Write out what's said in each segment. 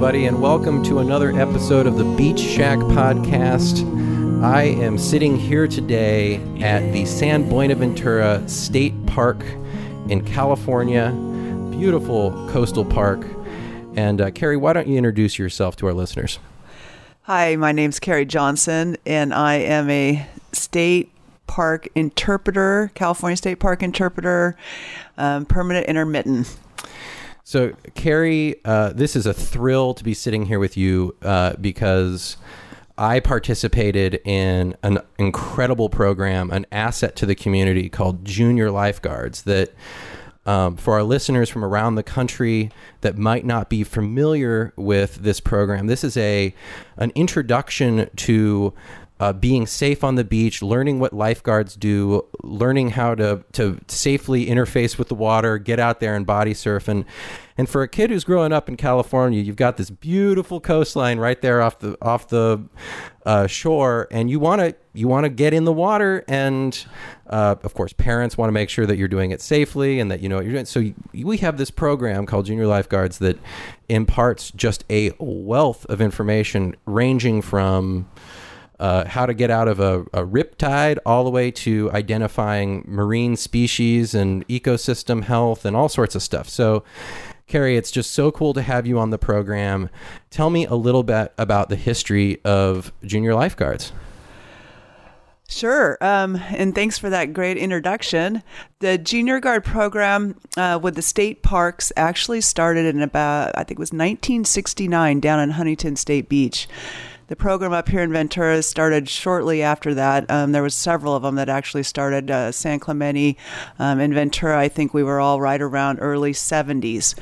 everybody, and welcome to another episode of the Beach Shack podcast. I am sitting here today at the San Buenaventura State Park in California. Beautiful coastal park. And uh, Carrie, why don't you introduce yourself to our listeners? Hi, my name's Carrie Johnson, and I am a state park interpreter, California State Park interpreter, um, permanent intermittent. So, Carrie, uh, this is a thrill to be sitting here with you uh, because I participated in an incredible program, an asset to the community called Junior Lifeguards. That, um, for our listeners from around the country that might not be familiar with this program, this is a an introduction to uh, being safe on the beach, learning what lifeguards do, learning how to to safely interface with the water, get out there and body surf, and and for a kid who's growing up in California, you've got this beautiful coastline right there off the off the uh, shore, and you want to you want to get in the water, and uh, of course, parents want to make sure that you're doing it safely and that you know what you're doing. So we have this program called Junior Lifeguards that imparts just a wealth of information, ranging from uh, how to get out of a, a riptide, all the way to identifying marine species and ecosystem health and all sorts of stuff. So, Carrie, it's just so cool to have you on the program. Tell me a little bit about the history of junior lifeguards. Sure. Um, and thanks for that great introduction. The Junior Guard program uh, with the state parks actually started in about, I think it was 1969 down in Huntington State Beach. The program up here in Ventura started shortly after that. Um, there was several of them that actually started. Uh, San Clemente um, in Ventura, I think we were all right around early 70s.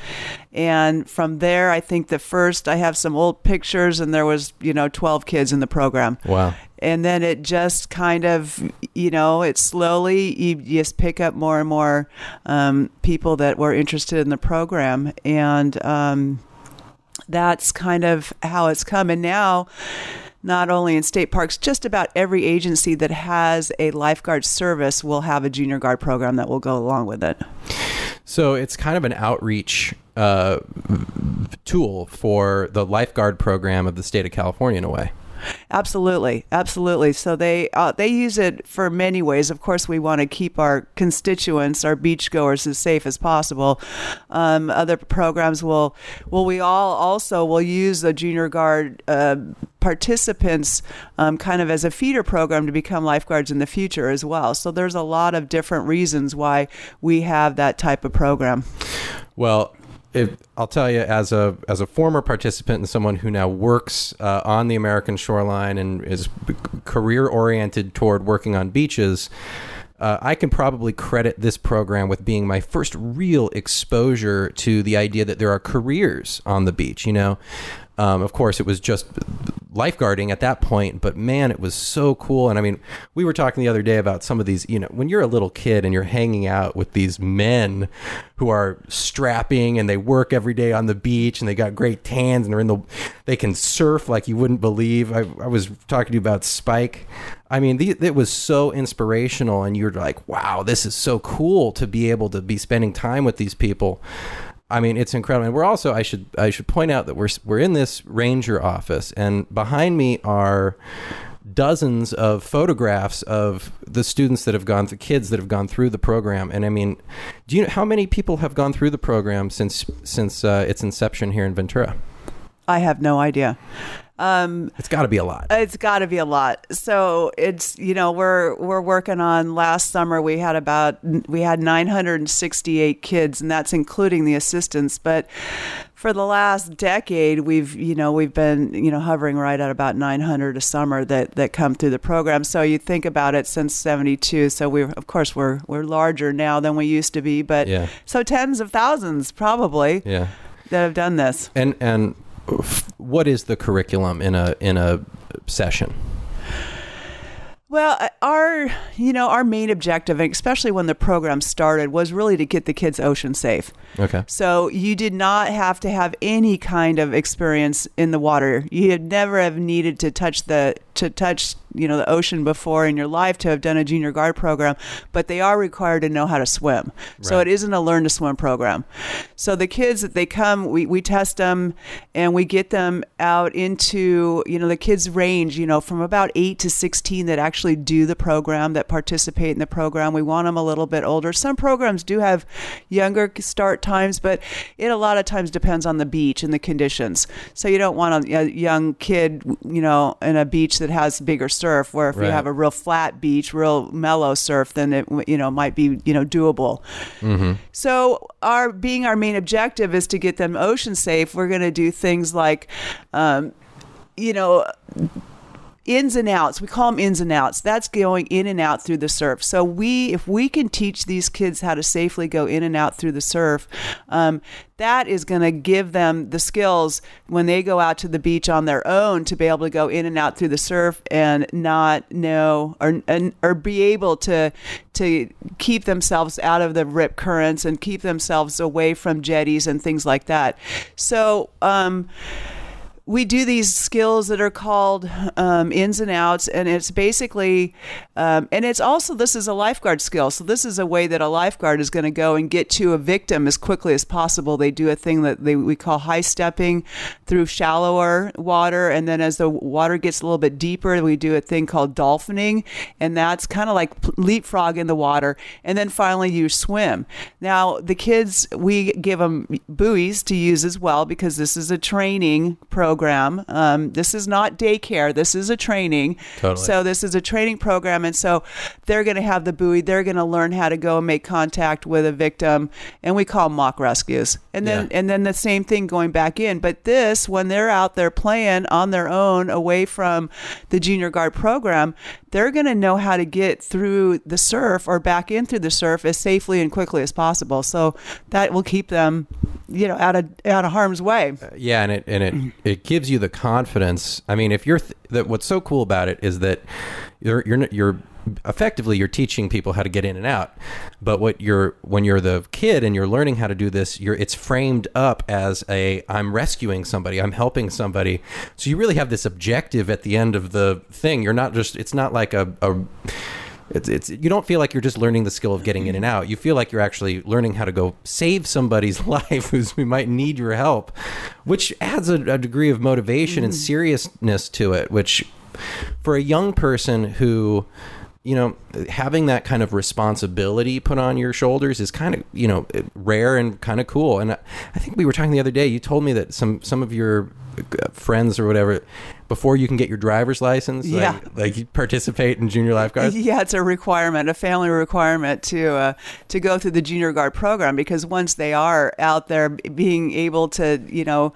And from there, I think the first, I have some old pictures, and there was, you know, 12 kids in the program. Wow and then it just kind of you know it slowly you just pick up more and more um, people that were interested in the program and um, that's kind of how it's come. And now, not only in state parks, just about every agency that has a lifeguard service will have a junior guard program that will go along with it. So it's kind of an outreach uh, tool for the lifeguard program of the state of California in a way. Absolutely, absolutely. So they uh, they use it for many ways. Of course, we want to keep our constituents, our beachgoers, as safe as possible. Um, other programs will will we all also will use the junior guard. Uh, participants um, kind of as a feeder program to become lifeguards in the future as well. So there's a lot of different reasons why we have that type of program. Well, if, I'll tell you, as a as a former participant and someone who now works uh, on the American shoreline and is career oriented toward working on beaches, uh, I can probably credit this program with being my first real exposure to the idea that there are careers on the beach. You know, um, of course, it was just lifeguarding at that point, but man, it was so cool. And I mean, we were talking the other day about some of these, you know, when you're a little kid and you're hanging out with these men who are strapping and they work every day on the beach and they got great tans and they're in the, they can surf like you wouldn't believe. I, I was talking to you about Spike. I mean, the, it was so inspirational, and you're like, wow, this is so cool to be able to be spending time with these people. I mean, it's incredible. And we're also I should I should point out that we're we're in this ranger office, and behind me are dozens of photographs of the students that have gone the kids that have gone through the program. And i mean do you know how many people have gone through the program since since uh, its inception here in ventura? I have no idea um, it's got to be a lot. It's got to be a lot. So it's you know we're we're working on. Last summer we had about we had 968 kids, and that's including the assistants. But for the last decade, we've you know we've been you know hovering right at about 900 a summer that that come through the program. So you think about it since 72. So we of course we're we're larger now than we used to be, but yeah. so tens of thousands probably. Yeah. That have done this. And and what is the curriculum in a in a session? Well, uh, our you know our main objective, and especially when the program started, was really to get the kids ocean safe. Okay. So you did not have to have any kind of experience in the water. You had never have needed to touch the to touch you know the ocean before in your life to have done a junior guard program, but they are required to know how to swim. Right. So it isn't a learn to swim program. So the kids that they come, we, we test them and we get them out into you know the kids range you know from about eight to sixteen that actually do the program that participate in the program. We want them a little bit older. Some programs do have younger start times, but it a lot of times depends on the beach and the conditions. So you don't want a, a young kid you know in a beach that has bigger surf. Where if you have a real flat beach, real mellow surf, then it you know might be you know doable. So our being our main objective is to get them ocean safe. We're going to do things like, um, you know. Ins and outs, we call them ins and outs. That's going in and out through the surf. So we, if we can teach these kids how to safely go in and out through the surf, um, that is going to give them the skills when they go out to the beach on their own to be able to go in and out through the surf and not know or and, or be able to to keep themselves out of the rip currents and keep themselves away from jetties and things like that. So. Um, we do these skills that are called um, ins and outs, and it's basically, um, and it's also this is a lifeguard skill. So this is a way that a lifeguard is going to go and get to a victim as quickly as possible. They do a thing that they, we call high stepping through shallower water, and then as the water gets a little bit deeper, we do a thing called dolphining, and that's kind of like leapfrog in the water, and then finally you swim. Now the kids, we give them buoys to use as well because this is a training program. Um, this is not daycare. This is a training. Totally. So this is a training program, and so they're going to have the buoy. They're going to learn how to go and make contact with a victim, and we call mock rescues. And then Yeah. and then the same thing going back in. But this, when they're out there playing on their own, away from the junior guard program, they're going to know how to get through the surf or back in through the surf as safely and quickly as possible. So that will keep them, you know, out of out of harm's way. Yeah, and it and it it gives you the confidence. I mean, if you're th- that, what's so cool about it is that you're you're you're effectively you're teaching people how to get in and out. But what you're when you're the kid and you're learning how to do this, you're it's framed up as a I'm rescuing somebody, I'm helping somebody. So you really have this objective at the end of the thing. You're not just it's not like a, a it's, it's you don't feel like you're just learning the skill of getting in and out. You feel like you're actually learning how to go save somebody's life who's who might need your help, which adds a, a degree of motivation and seriousness to it. Which, for a young person who, you know, having that kind of responsibility put on your shoulders is kind of you know rare and kind of cool. And I, I think we were talking the other day. You told me that some some of your uh, friends or whatever before you can get your driver's license like- Yeah. like, you participate in junior lifeguards Yeah, it's a requirement, a family requirement to uh, to go through the junior guard program because once they are out there, being able to you know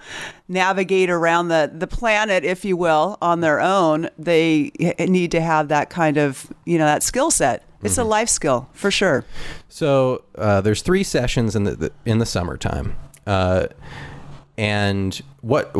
navigate around the the planet, if you will, on their own, they need to have that kind of you know that skill set. It's a life skill for sure. So uh, there's three sessions in the, the in the summertime, uh, and what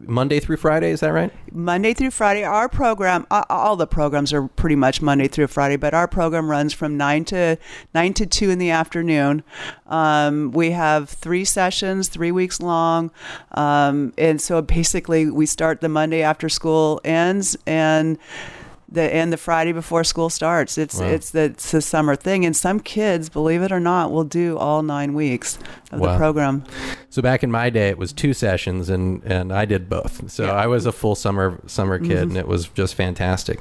Monday through Friday is that right? Monday through Friday. Our program, all the programs are pretty much Monday through Friday, but our program runs from nine to nine to two in the afternoon. Um, we have three sessions, three weeks long, um, and so basically we start the Monday after school ends and. The, and the Friday before school starts. It's Wow. it's the it's a summer thing, and some kids, believe it or not, will do all nine weeks of Wow. the program. So back in my day, it was two sessions, and and I did both. So I was a full summer summer kid, and it was just fantastic.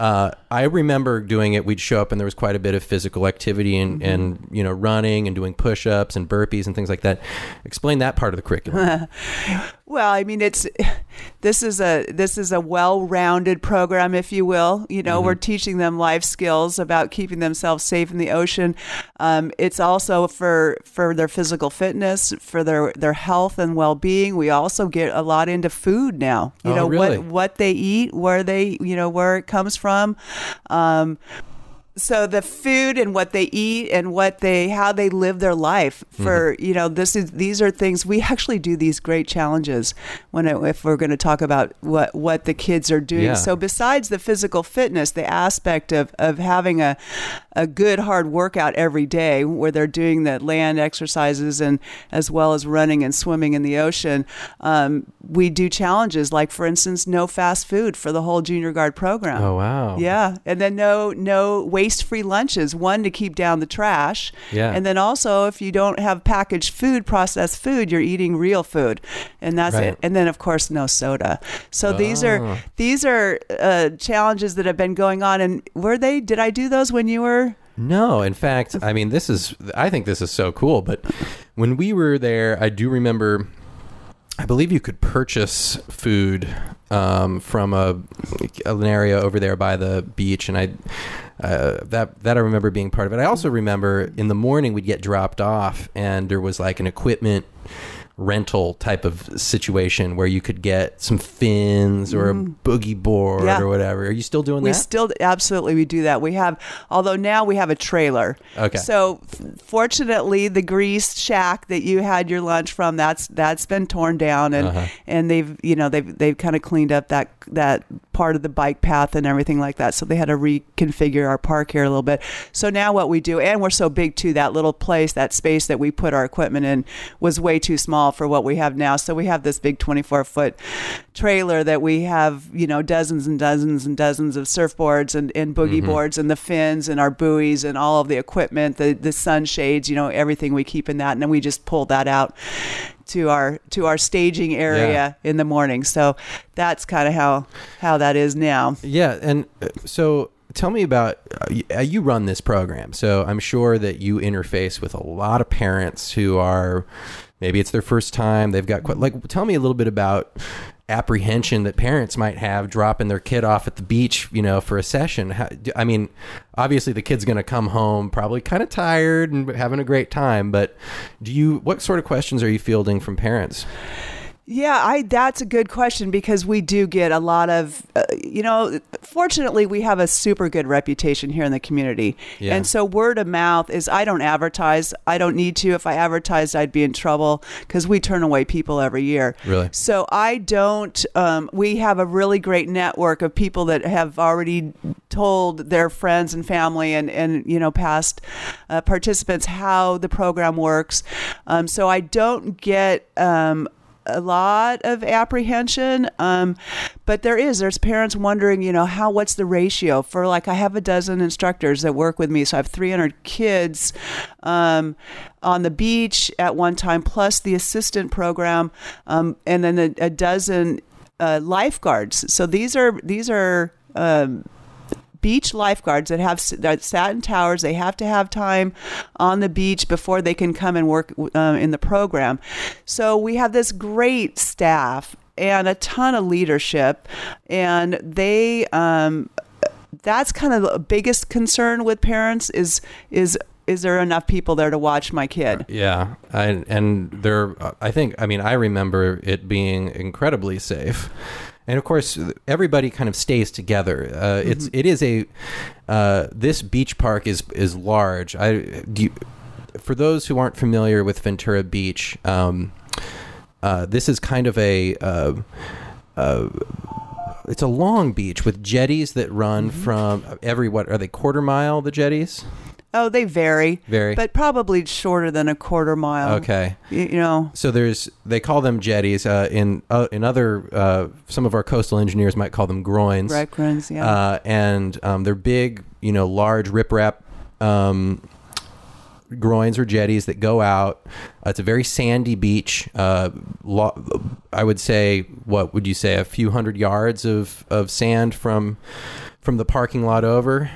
Uh, I remember doing it. We'd show up, and there was quite a bit of physical activity, and and you know running and doing push ups and burpees and things like that. Explain that part of the curriculum. Well, I mean, it's this is a this is a well-rounded program, if you will. You know, we're teaching them life skills about keeping themselves safe in the ocean. Um, it's also for for their physical fitness, for their their health and well-being. We also get a lot into food now. You Oh, know really? what what they eat, where they you know where it comes from. Um, so the food and what they eat and what they how they live their life for Mm-hmm. you know this is these are things we actually do these great challenges when it, if we're going to talk about what what the kids are doing Yeah. so besides the physical fitness the aspect of of having a a good hard workout every day where they're doing the land exercises and as well as running and swimming in the ocean um, we do challenges like for instance no fast food for the whole junior guard program Oh wow. yeah, and then no no waste free lunches. One to keep down the trash. Yeah. And then also if you don't have packaged food, processed food, you're eating real food, and that's Right. it. And then of course no soda. So these Oh. are these are uh, challenges that have been going on. And were they? Did I do those when you were? No, in fact, I mean, this is, I think this is so cool. But when we were there, I do remember, I believe you could purchase food um, from a, an area over there by the beach. And I, uh, that, that I remember being part of it. I also remember in the morning we'd get dropped off and there was like an equipment rental type of situation where you could get some fins or a boogie board Mm. Yeah. or whatever. Are you still doing We that? still absolutely we do that. We have although now we have a trailer. Okay. So f- fortunately, the grease shack that you had your lunch from that's that's been torn down and Uh-huh. and they've you know they've they've kind of cleaned up that that part of the bike path and everything like that. So they had to reconfigure our park here a little bit. So now what we do and we're so big too that little place that space that we put our equipment in was way too small for what we have now. So we have this big 24 foot trailer that we have, you know, dozens and dozens and dozens of surfboards and, and boogie boards and the fins and our buoys and all of the equipment, the, the sunshades, you know, everything we keep in that. And then we just pull that out to our to our staging area in the morning. So that's kind of how how that is now. Yeah, and uh, so tell me about uh, you run this program. So I'm sure that you interface with a lot of parents who are maybe it's their first time. They've got quite, like tell me a little bit about apprehension that parents might have dropping their kid off at the beach, you know, for a session. How, I mean, obviously the kid's going to come home probably kind of tired and having a great time, but do you what sort of questions are you fielding from parents? Yeah, I that's a good question because we do get a lot of uh, you know, fortunately we have a super good reputation here in the community. Yeah. And so word of mouth is I don't advertise. I don't need to. If I advertised, I'd be in trouble cuz we turn away people every year. Really? So I don't um, we have a really great network of people that have already told their friends and family and and you know past uh, participants how the program works. Um, so I don't get um, a lot of apprehension um, but there is. There's parents wondering you know how what's the ratio? For like i have a dozen instructors that work with me so i have 300 kids um, on the beach at one time plus the assistant program um, and then a, a dozen uh, lifeguards. So these are these are um, beach lifeguards that have that sat in towers. They have to have time on the beach before they can come and work um, in the program. So we have this great staff and a ton of leadership, and they. Um, that's kind of the biggest concern with parents is is is there enough people there to watch my kid? Yeah, I, and there, I think, I mean, I remember it being incredibly safe, and of course, everybody kind of stays together. Uh, It's, it is a, uh, this beach park is is large. I do. You, for those who aren't familiar with Ventura Beach, um, uh, this is kind of a. Uh, uh, it's a long beach with jetties that run from every what are they quarter mile the jetties Oh, they vary, Vary. but probably shorter than a quarter mile. okay you, you know. So there's they call them jetties. Uh, in uh, in other uh, some of our coastal engineers might call them groins. Right, Grins, yeah. Uh, and um, they're big, you know, large riprap um, groins or jetties that go out. Uh, it's a very sandy beach. Uh, lo- I would say, what would you say, a few hundred yards of, of sand from from the parking lot over.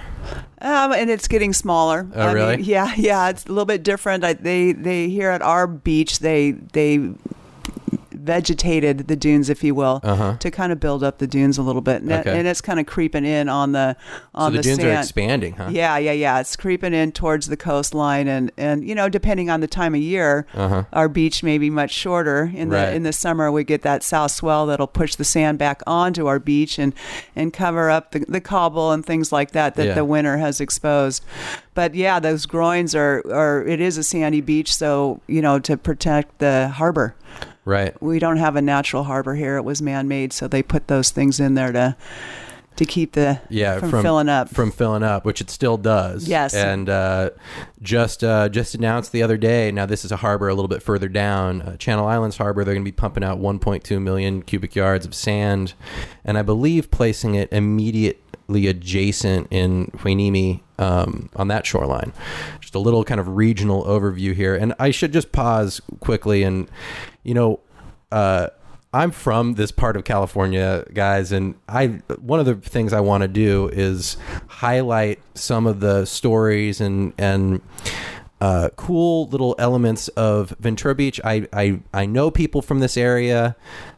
Um, and it's getting smaller. Oh, I really? Mean, yeah, yeah. It's a little bit different. I, they they here at our beach they they vegetated the dunes, if you will, Uh-huh. to kind of build up the dunes a little bit, and, that- and it's kind of creeping in on the So on the, dunes sand. are expanding, huh? Yeah, yeah, yeah. It's creeping in towards the coastline, and and you know, depending on the time of year, Uh-huh. our beach may be much shorter. In the in the summer, we get that south swell that'll push the sand back onto our beach and and cover up the, the cobble and things like that that Yeah. the winter has exposed. But yeah, those groins are are it is a sandy beach, so you know to protect the harbor. Right. We don't have a natural harbor here; it was man made, so they put those things in there to to keep the Yeah, from, from filling up. from filling up, which it still does. Yes. and uh, just uh, just announced the other day. Now this is a harbor a little bit further down, uh, Channel Islands Harbor. They're going to be pumping out 1.2 million cubic yards of sand, and I believe placing it immediately adjacent in Hueneme um, on that shoreline. Just a little kind of regional overview here, and I should just pause quickly and you know. Uh, I'm from this part of California, guys, and I one of the things I want to do is highlight some of the stories and and uh, cool little elements of Ventura Beach. I I, I know people from this area.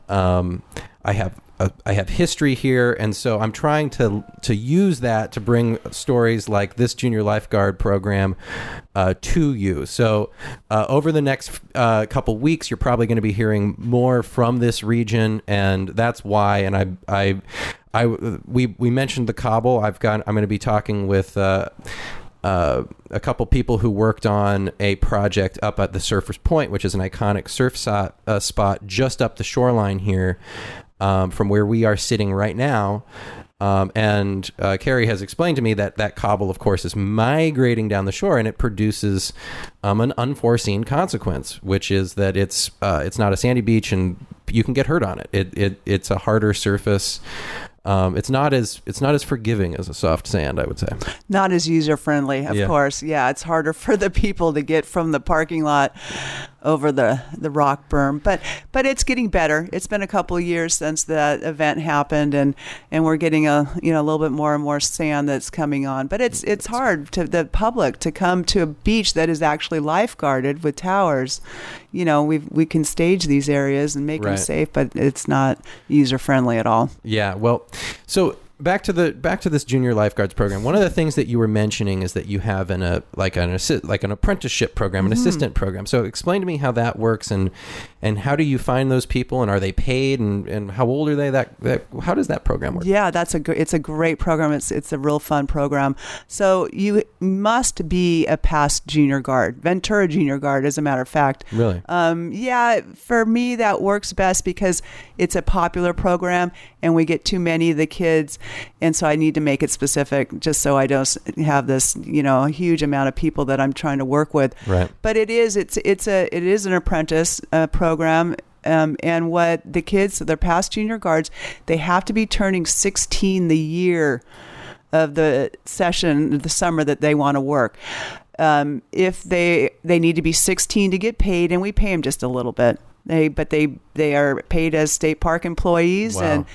Um, I have I have history here, and so I'm trying to to use that to bring stories like this junior lifeguard program uh, to you. So uh, over the next uh, couple weeks, you're probably going to be hearing more from this region, and that's why. And I I I we we mentioned the cobble. I've got I'm going to be talking with. Uh, uh, a couple people who worked on a project up at the Surfers Point, which is an iconic surf so- uh, spot just up the shoreline here um, from where we are sitting right now. Um, and uh, Carrie has explained to me that that cobble, of course, is migrating down the shore, and it produces um, an unforeseen consequence, which is that it's uh, it's not a sandy beach, and you can get hurt on it. It, it it's a harder surface. Um, it's not as it's not as forgiving as a soft sand, I would say. not as user friendly, of Yeah. course. Yeah, it's harder for the people to get from the parking lot over the the rock berm, but but it's getting better. It's been a couple of years since that event happened, and and we're getting a you know a little bit more and more sand that's coming on. But it's it's hard to the public to come to a beach that is actually lifeguarded with towers. You know, we we can stage these areas and make them safe, but it's not user friendly at all. Yeah, well, so back to the back to this junior lifeguards program. One of the things that you were mentioning is that you have an a like an assi- like an apprenticeship program, an assistant program. So explain to me how that works and and how do you find those people and are they paid and, and how old are they? That, that how does that program work? Yeah, that's a gr- it's a great program. It's it's a real fun program. So you must be a past junior guard, Ventura junior guard, as a matter of fact. Really? Um, yeah, for me that works best because it's a popular program and we get too many of the kids, and so I need to make it specific just so I don't have this you know huge amount of people that I'm trying to work with. Right. But it is it's it's a it is an apprentice uh, program. Um, and what the kids, they're past junior guards, they have to be turning 16 the year of the session, the summer that they want to work. Um, if they they need to be 16 to get paid, and we pay them just a little bit. They but they they are paid as state park employees, Wow. and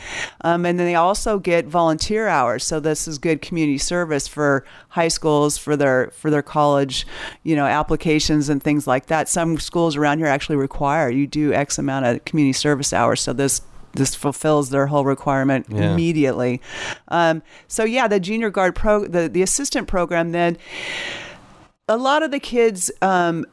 um, and then they also get volunteer hours. So this is good community service for high schools for their for their college, you know, applications and things like that. Some schools around here actually require you do X amount of community service hours. So this this fulfills their whole requirement Yeah. immediately. Um, so yeah, the junior guard pro, the the assistant program then a lot of the kids um,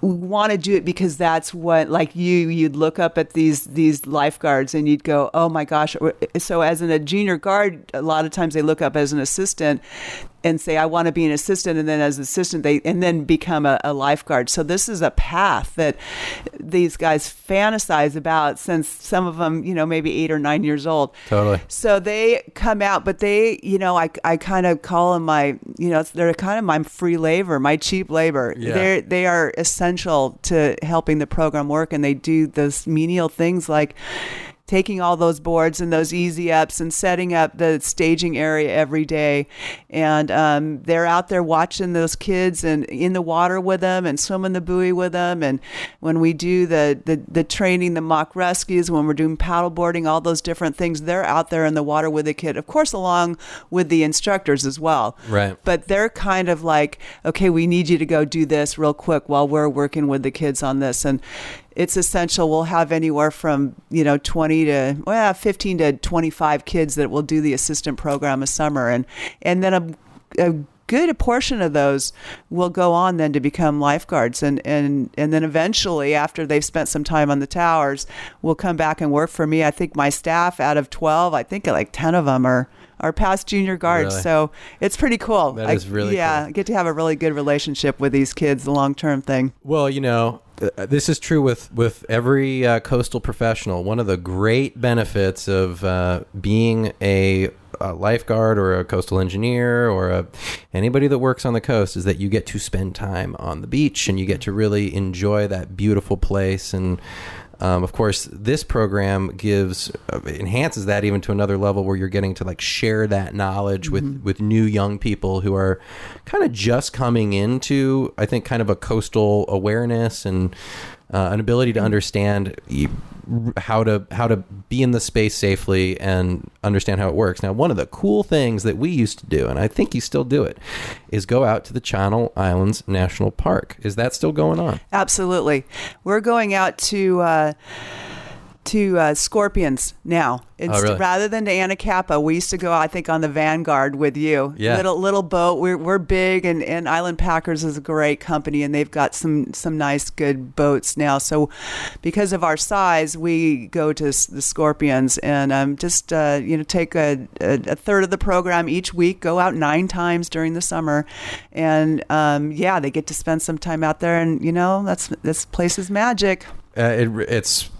want to do it because that's what like you you'd look up at these these lifeguards and you'd go oh my gosh. So as in a junior guard a lot of times they look up as an assistant and say i want to be an assistant and then as an assistant they and then become a, a lifeguard so this is a path that these guys fantasize about since some of them you know maybe eight or nine years old Totally. so they come out, but they, you know, I, I kind of call them my, you know, they're kind of my free labor, my cheap labor. Yeah. They're, they are essential to helping the program work, and they do those menial things like taking all those boards and those easy ups and setting up the staging area every day. And um, they're out there watching those kids and in the water with them and swimming the buoy with them. And when we do the, the, the training, the mock rescues, when we're doing paddle boarding, all those different things, they're out there in the water with the kid, of course, along with the instructors as well. Right. But they're kind of like, okay, we need you to go do this real quick while we're working with the kids on this. And it's essential. We'll have anywhere from you know 20 to well 15 to 25 kids that will do the assistant program a summer, and and then a, a good portion of those will go on then to become lifeguards and and and then eventually after they've spent some time on the towers will come back and work for me i think my staff out of 12 i think like 10 of them are are past junior guards Really? so it's pretty cool That I- is really yeah cool. get to have a really good relationship with these kids the long-term thing Well, you know, uh, this is true with with every uh, coastal professional. One of the great benefits of uh, being a, a lifeguard or a coastal engineer or a, anybody that works on the coast is that you get to spend time on the beach and you get to really enjoy that beautiful place and. Um, of course, this program gives uh, enhances that even to another level where you're getting to like share that knowledge with with new young people who are kind of just coming into, I think, kind of a coastal awareness and uh, an ability to understand how to how to be in the space safely and understand how it works. Now, one of the cool things that we used to do, and I think you still do it, is go out to the Channel Islands National Park. Is that still going on? Absolutely. We're going out to uh, to uh, Scorpions now. It's, Oh, really? Rather than to Anacapa, we used to go, I think, on the Vanguard with you. Yeah. Little little boat. We're, we're big, and, and Island Packers is a great company, and they've got some some nice, good boats now. So, because of our size, we go to the Scorpions and um, just uh, you know take a, a, a third of the program each week. Go out nine times during the summer, and um, yeah, they get to spend some time out there. And you know, that's this place is magic. uh, it, it's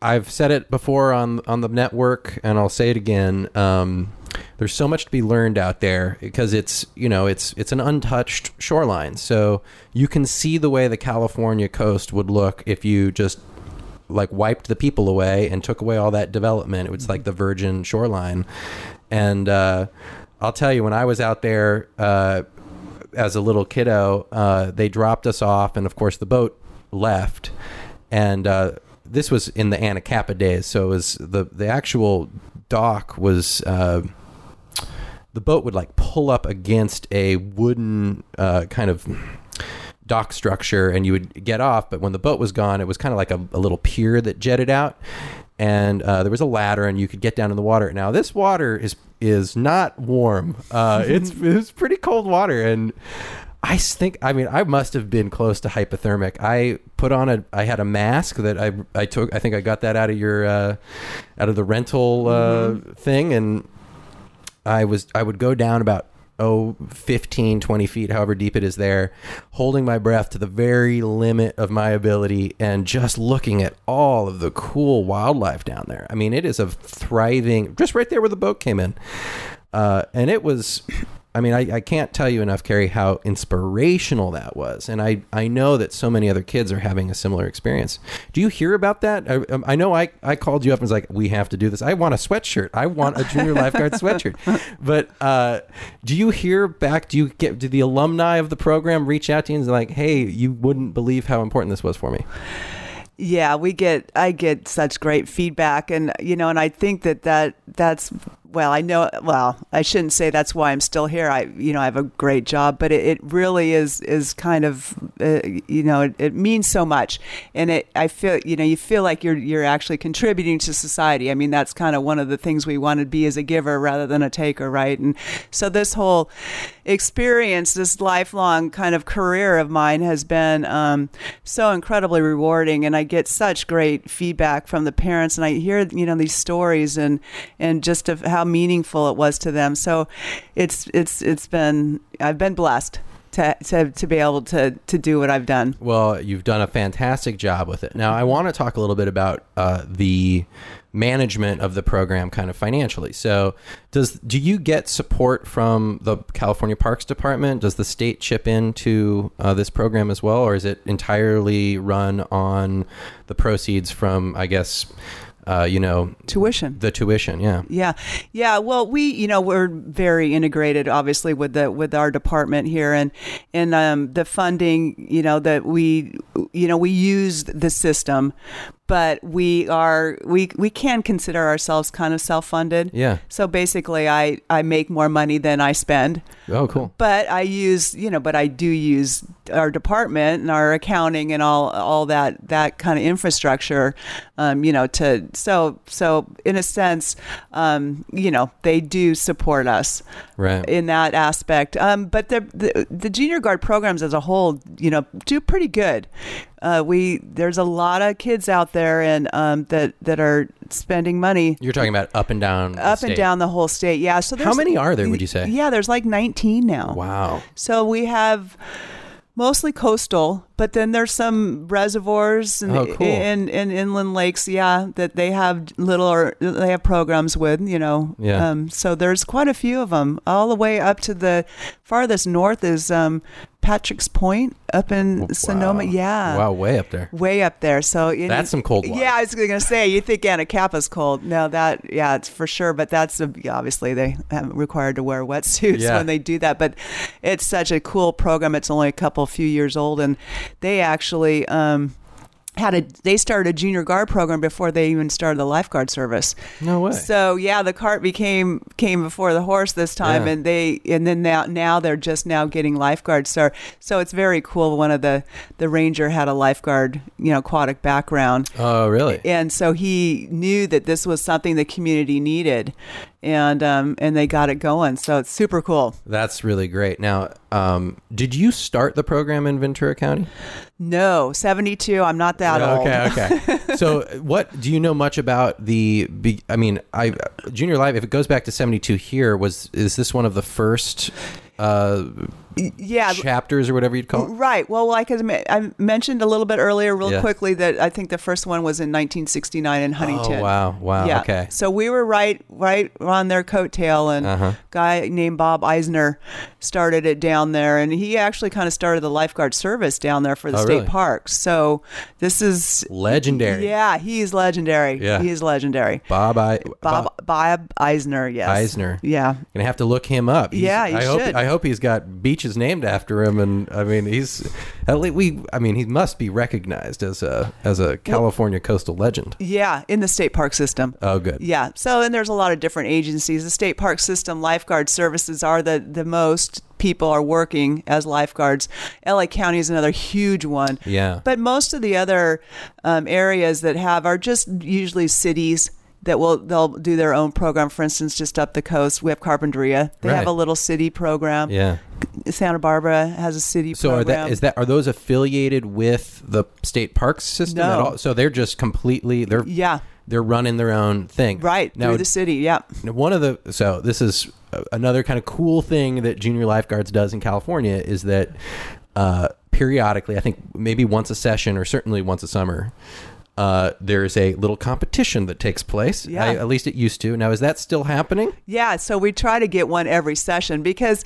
I've said it before on on the network, and I'll say it again. Um, there's so much to be learned out there because it's you know it's it's an untouched shoreline, so you can see the way the California coast would look if you just like wiped the people away and took away all that development. It was like the virgin shoreline, and uh, I'll tell you when I was out there. Uh, as a little kiddo, uh, they dropped us off, and of course the boat left. And uh, this was in the Anacapa days, so it was the the actual dock was. Uh, the boat would like pull up against a wooden uh, kind of dock structure and you would get off but when the boat was gone it was kind of like a, a little pier that jetted out and uh, there was a ladder and you could get down in the water now this water is is not warm uh, it's it's pretty cold water and I think I mean I must have been close to hypothermic. I put on a I had a mask that I I took I think I got that out of your uh, out of the rental uh, thing and I was I would go down about oh 15 20 feet however deep it is there holding my breath to the very limit of my ability and just looking at all of the cool wildlife down there. I mean it is a thriving just right there where the boat came in. Uh, and it was I mean, I, I can't tell you enough, Carrie, how inspirational that was. And I, I know that so many other kids are having a similar experience. Do you hear about that? I, um, I know I, I called you up and was like, we have to do this. I want a sweatshirt. I want a junior lifeguard sweatshirt. But uh, do you hear back? Do you get, do the alumni of the program reach out to you and say like, hey, you wouldn't believe how important this was for me? Yeah, we get I get such great feedback and you know and I think that that that's well, I know well, I shouldn't say that's why I'm still here. I you know, I have a great job, but it, it really is is kind of uh, you know, it, it means so much. And it I feel you know, you feel like you're you're actually contributing to society. I mean, that's kind of one of the things we want to be as a giver rather than a taker, right? And so this whole experience, this lifelong kind of career of mine has been um, so incredibly rewarding, and I get such great feedback from the parents, and I hear you know these stories and and just of how meaningful it was to them. So it's it's it's been I've been blessed. To, to, to be able to, to do what I've done. Well, you've done a fantastic job with it. Now, I want to talk a little bit about uh, the management of the program, kind of financially. So, does do you get support from the California Parks Department? Does the state chip into uh, this program as well, or is it entirely run on the proceeds from, I guess, uh, you know, Tuition. the tuition? Yeah. Yeah, yeah. Well, we, you know, we're very integrated, obviously, with the with our department here, and and um, the funding, you know, that we you know we use the system but we are we we can consider ourselves kind of self-funded Yeah. so basically i i make more money than i spend Oh, cool. but I use, you know, but I do use our department and our accounting and all all that that kind of infrastructure, um, you know, to so so in a sense, um, you know, they do support us Right. in that aspect. Um, but the, the the junior guard programs as a whole, you know, do pretty good. Uh, we there's a lot of kids out there and um, that that are spending money You're talking about up and down. the up and down the whole state. Yeah. So How many are there, would you say? Yeah, there's like 19 now. Wow. So we have mostly coastal, but then there's some reservoirs and, Oh, cool. and, and inland lakes, yeah, that they have little or they have programs with, you know. Yeah. Um, so there's quite a few of them, all the way up to the farthest north is um, Patrick's Point up in Sonoma. Yeah. Wow, way up there. Way up there. So and That's some cold water. Yeah, I was going to say you think Anacapa's cold. No, that yeah, it's for sure. But that's a, obviously they have required to wear wetsuits Yeah. when they do that. But it's such a cool program. It's only a couple few years old, and they actually. Um, had a they started a junior guard program before they even started the lifeguard service. No way. So yeah, the cart became came before the horse this time, Yeah. and they and then now now they're just now getting lifeguards. So so it's very cool. One of the the ranger had a lifeguard, you know, aquatic background, oh, really? and so he knew that this was something the community needed, and um and they got it going. So it's super cool. That's really great. Now, um, did you start the program in Ventura County? No, seventy two. I'm not that old. okay, okay. so, what do you know much about the? I mean, I Junior Live. If it goes back to '72, here was is this one of the first uh, Yeah. chapters or whatever you'd call it? Right. Well, like I me- I mentioned a little bit earlier, real Yeah. quickly, that I think the first one was in 1969 in Huntington. Oh wow, wow. Yeah. Okay. So we were right, right on their coattail, and Uh-huh. a guy named Bob Eisner started it down there, and he actually kind of started the lifeguard service down there for the Oh, state really? parks. So this is Legendary. Yeah, he's legendary. Yeah. he's legendary. Bob, I Bob Bob Eisner. Yes. Eisner. Yeah. Gonna have to look him up. He's- Yeah, you I hope should. I hope he's got beaches named after him, and I mean he's at least we. I mean he must be recognized as a as a California coastal legend. Yeah, in the state park system. Oh, good. Yeah. So, and there's a lot of different agencies. The state park system lifeguard services are the, the most people are working as lifeguards. LA County is another huge one. Yeah. But most of the other um, areas that have are just usually cities that will they'll do their own program. For instance, just up the coast, we have Carpinteria. They Right. have a little city program. Yeah. Santa Barbara has a city So are program. that is that are those affiliated with the state parks system at all? So they're just completely they're yeah, they're running their own thing. right now. through the city. Yeah. One of the so this is another kind of cool thing that junior lifeguards does in California is that uh, periodically, I think maybe once a session or certainly once a summer, uh, there's a little competition that takes place. Yeah. I, at least it used to. Now, is that still happening? Yeah, so we try to get one every session because,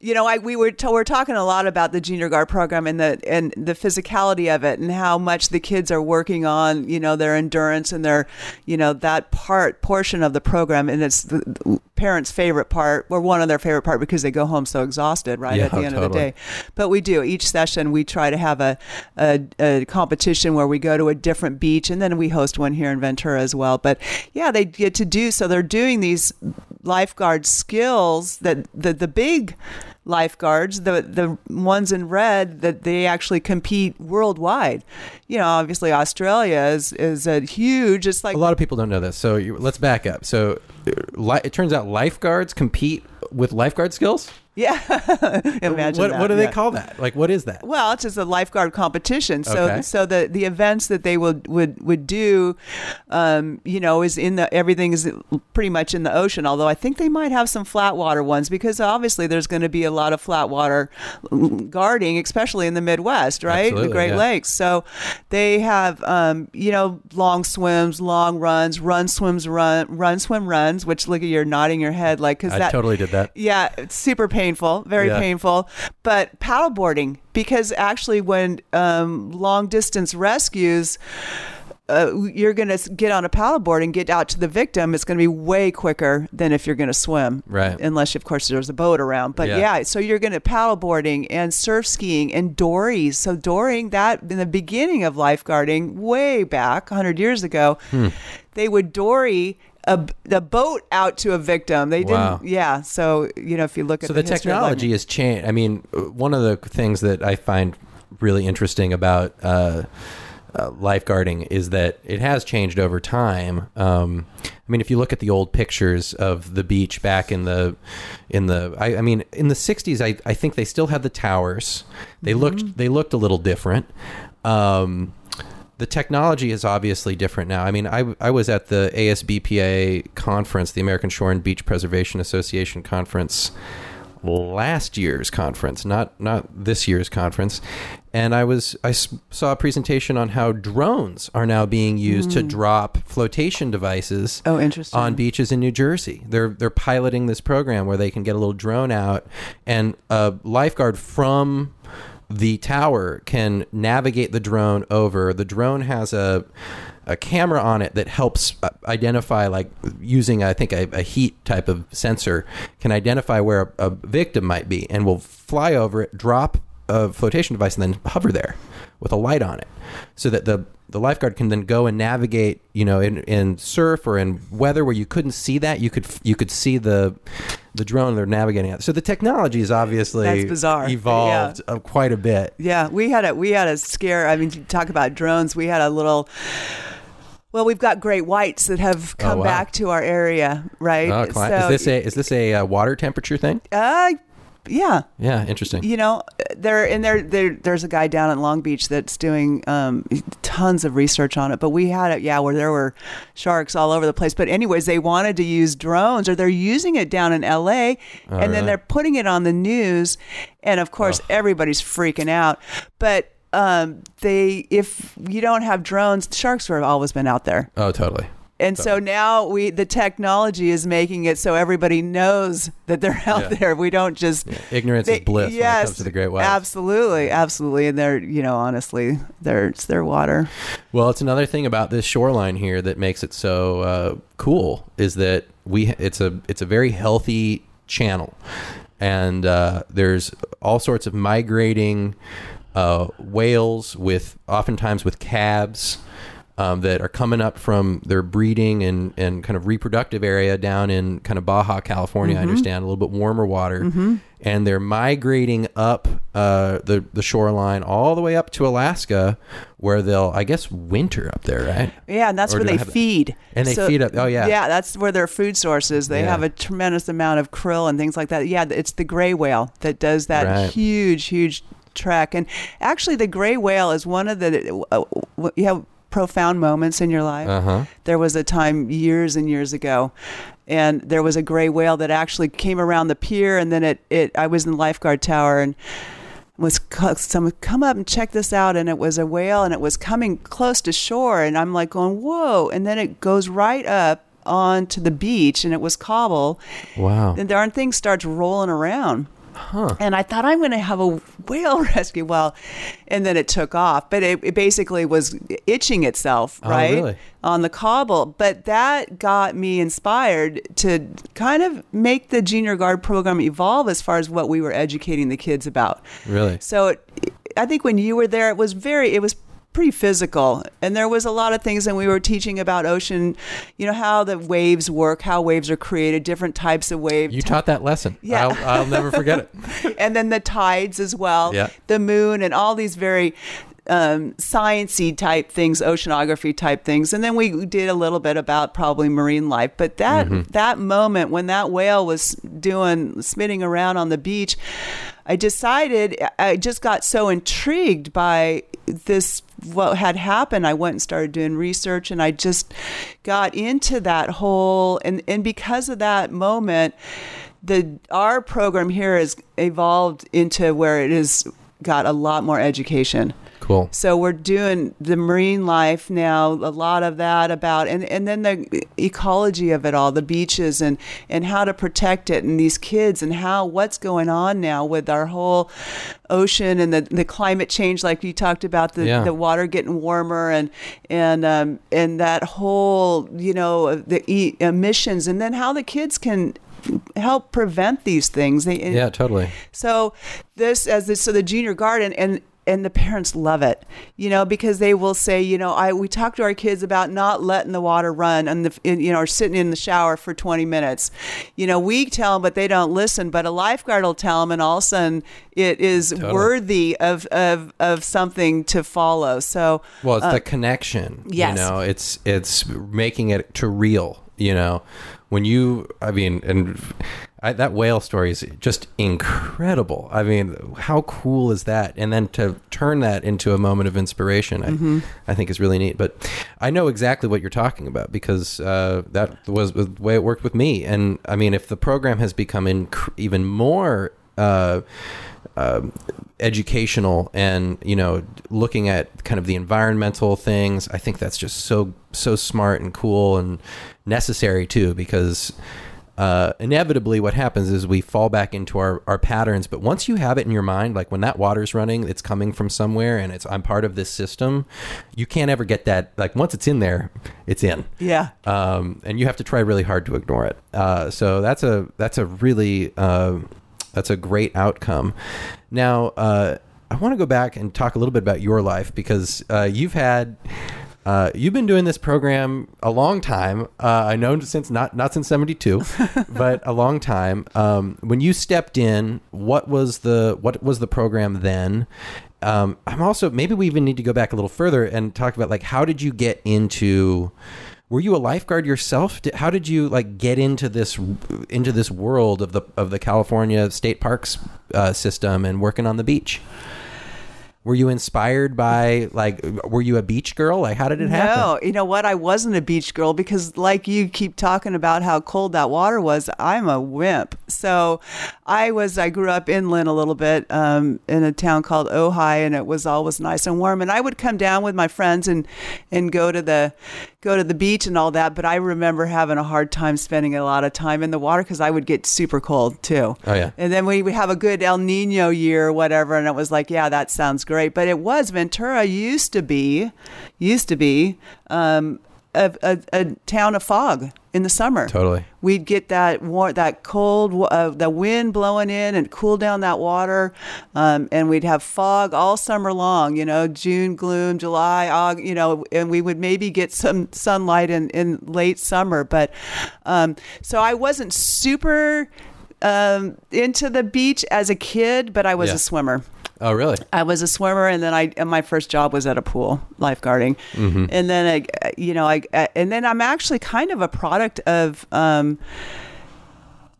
you know, I, we were t- we're talking a lot about the junior guard program and the and the physicality of it and how much the kids are working on, you know, their endurance and their, you know, that part portion of the program and it's the the parents' favorite part or one of their favorite part because they go home so exhausted right Yeah, at the end of the day. But we do each session we try to have a, a a competition where we go to a different beach and then we host one here in Ventura as well. But yeah, they get to do so they're doing these lifeguard skills that the the big lifeguards the the ones in red that they actually compete worldwide you know obviously australia is is a huge it's like A lot of people don't know this. So you, let's back up. So li- it turns out lifeguards compete with lifeguard skills. Yeah imagine what that, what do they yeah. call that? Like what is that? Well, it's just a lifeguard competition. So, Okay. so the the events that they would would would do, um, you know, is in the everything is pretty much in the ocean. Although I think they might have some flat water ones because obviously there's going to be a lot of flat water guarding, especially in the Midwest, right? Absolutely, the Great yeah. Lakes. So they have, um, you know, long swims, long runs, run swims, run run swim runs. Which look at you're nodding your head like because I that totally did that. yeah, it's super painful, very Yeah. painful. But paddleboarding, because actually, when um, long distance rescues, uh, you're going to get on a paddleboard and get out to the victim. It's going to be way quicker than if you're going to swim, Right. Unless, of course, there's a boat around. But Yeah. yeah, so you're going to paddleboarding and surf skiing and dories. So dorying that in the beginning of lifeguarding, way back 100 years ago, Hmm. they would dory. A, the boat out to a victim. They didn't. Wow. Yeah. So you know, if you look at so the, of technology has changed. I mean, uh, one of the things that I find really interesting about uh, uh, lifeguarding is that it has changed over time. Um, I mean, if you look at the old pictures of the beach back in the in the, I, I mean, in the '60s, I, I think they still had the towers. They looked they looked a little different. Um, the technology is obviously different now. I mean, I, I was at the ASBPA conference, the American Shore and Beach Preservation Association conference, last year's conference, not not this year's conference, and I was I saw a presentation on how drones are now being used to hmm. drop flotation devices Oh, interesting. on beaches in New Jersey. They're they're piloting this program where they can get a little drone out and a lifeguard from the tower can navigate the drone over. The drone has a a camera on it that helps uh, identify, like using I think a, a heat type of sensor, can identify where a, a victim might be, and will fly over it, drop a flotation device, and then hover there with a light on it, so that the the lifeguard can then go and navigate, you know, in, in surf or in weather where you couldn't see that, you could you could see the the drone they're navigating at. So the technology is obviously That's bizarre. evolved uh, quite a bit. Yeah, we had a we had a scare. I mean, to talk about drones, we had a little. Well, we've got great whites that have come wow. back to our area, right? Oh, So, is this a is this a uh, water temperature thing? Uh, yeah. Yeah, interesting. You know, there and there, there there's a guy down in Long Beach that's doing um, tons of research on it. But we had it, yeah, where there were sharks all over the place. But anyways, they wanted to use drones, or they're using it down in L.A. and really? then they're putting it on the news, and of course everybody's freaking out. But um, they, if you don't have drones, sharks have always been out there. Oh, totally. And so now we the technology is making it so everybody knows that they're out Yeah. there. We don't just Ignorance is they- bliss when it yes, comes to the great white. Absolutely, absolutely. And they're, you know, honestly, they're it's their water. Well, it's another thing about this shoreline here that makes it so uh, cool is that we it's a it's a very healthy channel, and uh, there's all sorts of migrating uh, whales with oftentimes with calves. Um, that are coming up from their breeding and, and kind of reproductive area down in kind of Baja, California, I understand, a little bit warmer water. And they're migrating up uh, the, the shoreline all the way up to Alaska, where they'll, I guess, winter up there, right? Yeah, and that's Or where they feed. And they feed up- oh, yeah. Yeah, that's where their food source is. They Yeah. have a tremendous amount of krill and things like that. Yeah, it's the gray whale that does that Right. huge, huge trek. And actually, the gray whale is one of the uh, you have profound moments in your life. Uh huh. There was a time years and years ago, and there was a gray whale that actually came around the pier, and then it, it I was in the lifeguard tower and was someone come up and check this out, and it was a whale, and it was coming close to shore, and I'm like going whoa, and then it goes right up onto the beach, and it was cobble, Wow. and darn thing starts rolling around. Huh. And I thought I'm going to have a whale rescue. Well, and then it took off, but it, it basically was itching itself, Oh, right? really? On the cobble. But that got me inspired to kind of make the junior guard program evolve as far as what we were educating the kids about. Really? So it, I think when you were there, it was very, it was pretty physical. And there was a lot of things, and we were teaching about ocean, you know, how the waves work, how waves are created, different types of waves. You taught that lesson. Yeah. I'll, I'll never forget it. and then the tides as well, Yeah. the moon, and all these very um, sciency type things, oceanography type things, and then we did a little bit about probably marine life. But that that moment when that whale was doing spinning around on the beach, I decided I just got so intrigued by this what had happened i went and started doing research and i just got into that whole and and because of that moment the our program here has evolved into where it has got a lot more education Cool. So we're doing the marine life now, a lot of that about, and, and then the ecology of it all, the beaches and, and how to protect it and these kids and how, what's going on now with our whole ocean and the, the climate change, like you talked about, the, Yeah. the water getting warmer and, and, um, and that whole, you know, the e- emissions and then how the kids can help prevent these things. They, Yeah, totally. so this as this, so the junior garden and and the parents love it, you know, because they will say, you know, I we talk to our kids about not letting the water run and the in, you know or sitting in the shower for 20 minutes. You know, we tell them, but they don't listen. But a lifeguard will tell them, and all of a sudden it is worthy of of of something to follow. So Well, it's the connection. Uh, yes. You know, it's it's making it to real. You know, when you, I mean, and I, that whale story is just incredible. I mean, how cool is that? And then to turn that into a moment of inspiration, I, Mm-hmm. I think is really neat. But I know exactly what you're talking about because uh, that was the way it worked with me. And I mean, if the program has become inc- even more. Uh, um, educational and you know looking at kind of the environmental things i think that's just so so smart and cool and necessary too because uh, inevitably what happens is we fall back into our, our patterns but once you have it in your mind like when that water's running it's coming from somewhere and it's i'm part of this system you can't ever get that like once it's in there it's in yeah, um, and you have to try really hard to ignore it. Uh, so that's a that's a really uh, that's a great outcome. Now uh, I want to go back and talk a little bit about your life because uh, you've had. Uh, you've been doing this program a long time. Uh, I know since not not since '72, but a long time. Um, when you stepped in, what was the what was the program then? Um, I'm also maybe we even need to go back a little further and talk about like how did you get into were you a lifeguard yourself? Did, how did you like get into this into this world of the of the California state parks uh, system and working on the beach? Were you inspired by like were you a beach girl? Like how did it happen? No, you know what? I wasn't a beach girl because, like you keep talking about how cold that water was, I'm a wimp. So I was, I grew up inland a little bit um, in a town called Ojai, and it was always nice and warm. And I would come down with my friends and, and go to the go to the beach and all that. But I remember having a hard time spending a lot of time in the water because I would get super cold too. Oh, yeah. And then we would have a good El Nino year or whatever, and it was like, yeah, that sounds great. But it was Ventura used to be, used to be um, a, a, a town of fog in the summer. Totally. We'd get that war, that cold, uh, the wind blowing in and cool down that water, um, and we'd have fog all summer long. You know, June gloom, July, August. You know, and we would maybe get some sunlight in in late summer. But um, so I wasn't super um, into the beach as a kid, but I was Yeah. a swimmer. Oh, really? I was a swimmer, and then I and my first job was at a pool lifeguarding, Mm-hmm. and then I, you know, I and then I'm actually kind of a product of um,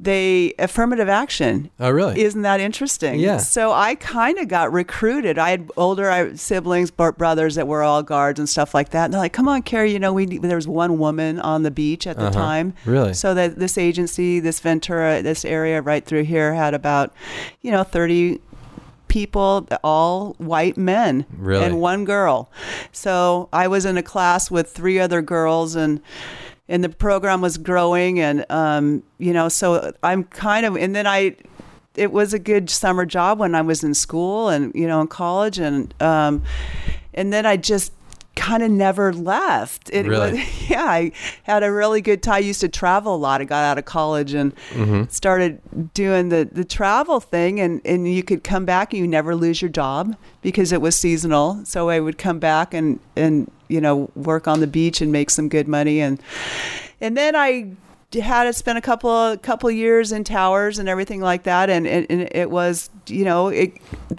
they affirmative action. Oh, really? Isn't that interesting? Yeah. So I kind of got recruited. I had older I- siblings, brothers that were all guards and stuff like that. And they're like, "Come on, Carrie. You know, we need, there was one woman on the beach at the Uh-huh. time. Really? So that this agency, this Ventura, this area right through here had about, you know, thirty people, all white men, Really? and one girl. So I was in a class with three other girls, and and the program was growing, and um, you know, so I'm kind of, and then I. It was a good summer job when I was in school and you know in college and um, and then I just kind of never left. It Really? was, yeah, I had a really good time. I used to travel a lot. I got out of college and mm-hmm. started doing the, the travel thing and, and you could come back and you never lose your job because it was seasonal. So I would come back and, and, you know, work on the beach and make some good money. And, and then I had to spend a couple couple years in towers and everything like that. And, and, and it was you know it,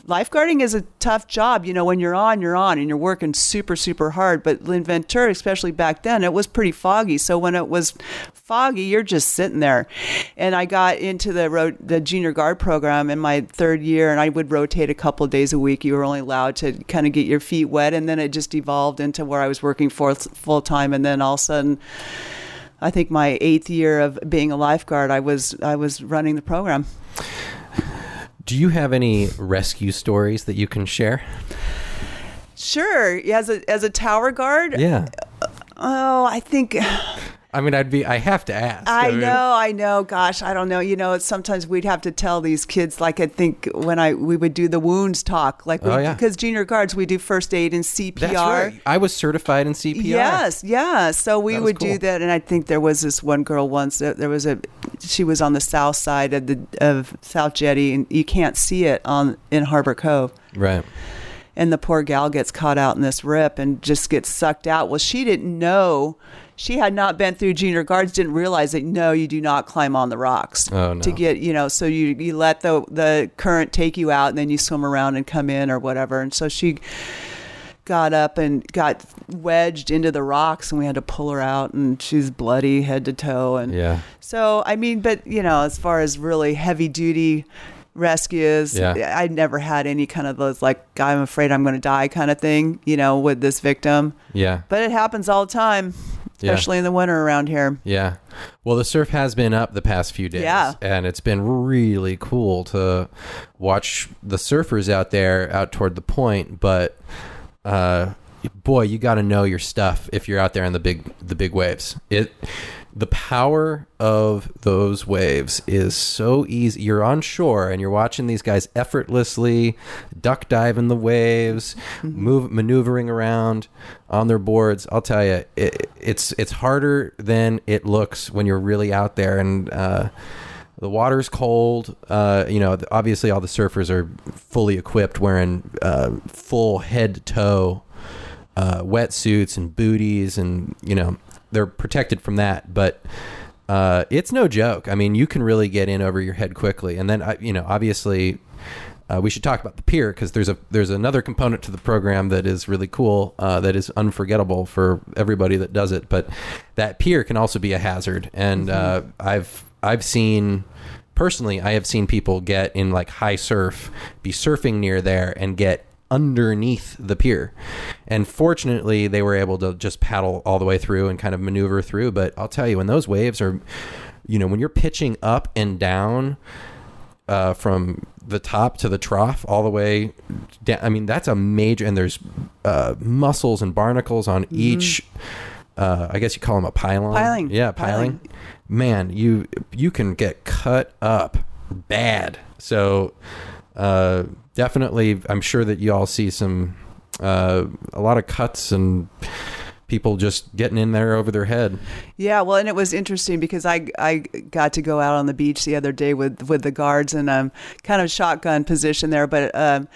lifeguarding is a tough job. You know when you're on you're on and you're working super super hard. But in ventura especially back then it was pretty foggy. So when it was foggy you're just sitting there. And i got into the the junior guard program in my third year and i would rotate a couple days a week. You were only allowed to kind of get your feet wet and then it just evolved into where i was working full time and then all of a sudden I think my eighth year of being a lifeguard, I was I was running the program. Do you have any rescue stories that you can share? Sure, as a as a tower guard. Yeah. Uh, oh, I think I mean, I'd be. I have to ask. I mean, know, I know. Gosh, I don't know. You know, sometimes we'd have to tell these kids, like I think when I we would do the wounds talk, like oh, we, Oh, yeah. because junior guards we do first aid and CPR. That's right. I was certified in CPR. Yes, yeah. So we would cool. do that, and I think there was this one girl once. That there was a, she was on the south side of the of South Jetty, and you can't see it on in Harbor Cove. Right. And the poor gal gets caught out in this rip and just gets sucked out. Well, she didn't know. She had not been through junior guards. Didn't realize that no, you do not climb on the rocks Oh, no. to get you know. So you you let the the current take you out, and then you swim around and come in or whatever. And so she got up and got wedged into the rocks and we had to pull her out and she's bloody head to toe and Yeah. so i mean but you know as far as really heavy duty rescues Yeah. i never had any kind of those like i'm afraid i'm going to die kind of thing you know with this victim Yeah. but it happens all the time Yeah. especially in the winter around here Yeah. Well, the surf has been up the past few days. Yeah. And it's been really cool to watch the surfers out there out toward the point, but uh boy, you got to know your stuff if you're out there in the big the big waves. It the power of those waves is so easy. You're on shore and you're watching these guys effortlessly duck dive in the waves, move maneuvering around on their boards. I'll tell you, it, it's it's harder than it looks when you're really out there and. Uh, the water's cold. Uh, you know, obviously all the surfers are fully equipped, wearing uh, full head to toe uh, wetsuits and booties, and you know they're protected from that. But uh, it's no joke. I mean, you can really get in over your head quickly. And then, you know, obviously, uh, we should talk about the pier because there's a there's another component to the program that is really cool, uh, that is unforgettable for everybody that does it. But that pier can also be a hazard, and uh, I've I've seen personally, I have seen people get in like high surf, be surfing near there, and get underneath the pier. And fortunately, they were able to just paddle all the way through and kind of maneuver through. But I'll tell you, when those waves are, you know, when you're pitching up and down uh, from the top to the trough all the way down, I mean, that's a major, and there's uh, mussels and barnacles on each. Uh, I guess you call them a pylon. Piling. Yeah, piling. Piling. Man, you you can get cut up bad. So uh, definitely, I'm sure that you all see some uh, a lot of cuts and people just getting in there over their head. Yeah, well, and it was interesting because I I got to go out on the beach the other day with with the guards and um kind of shotgun position there, but um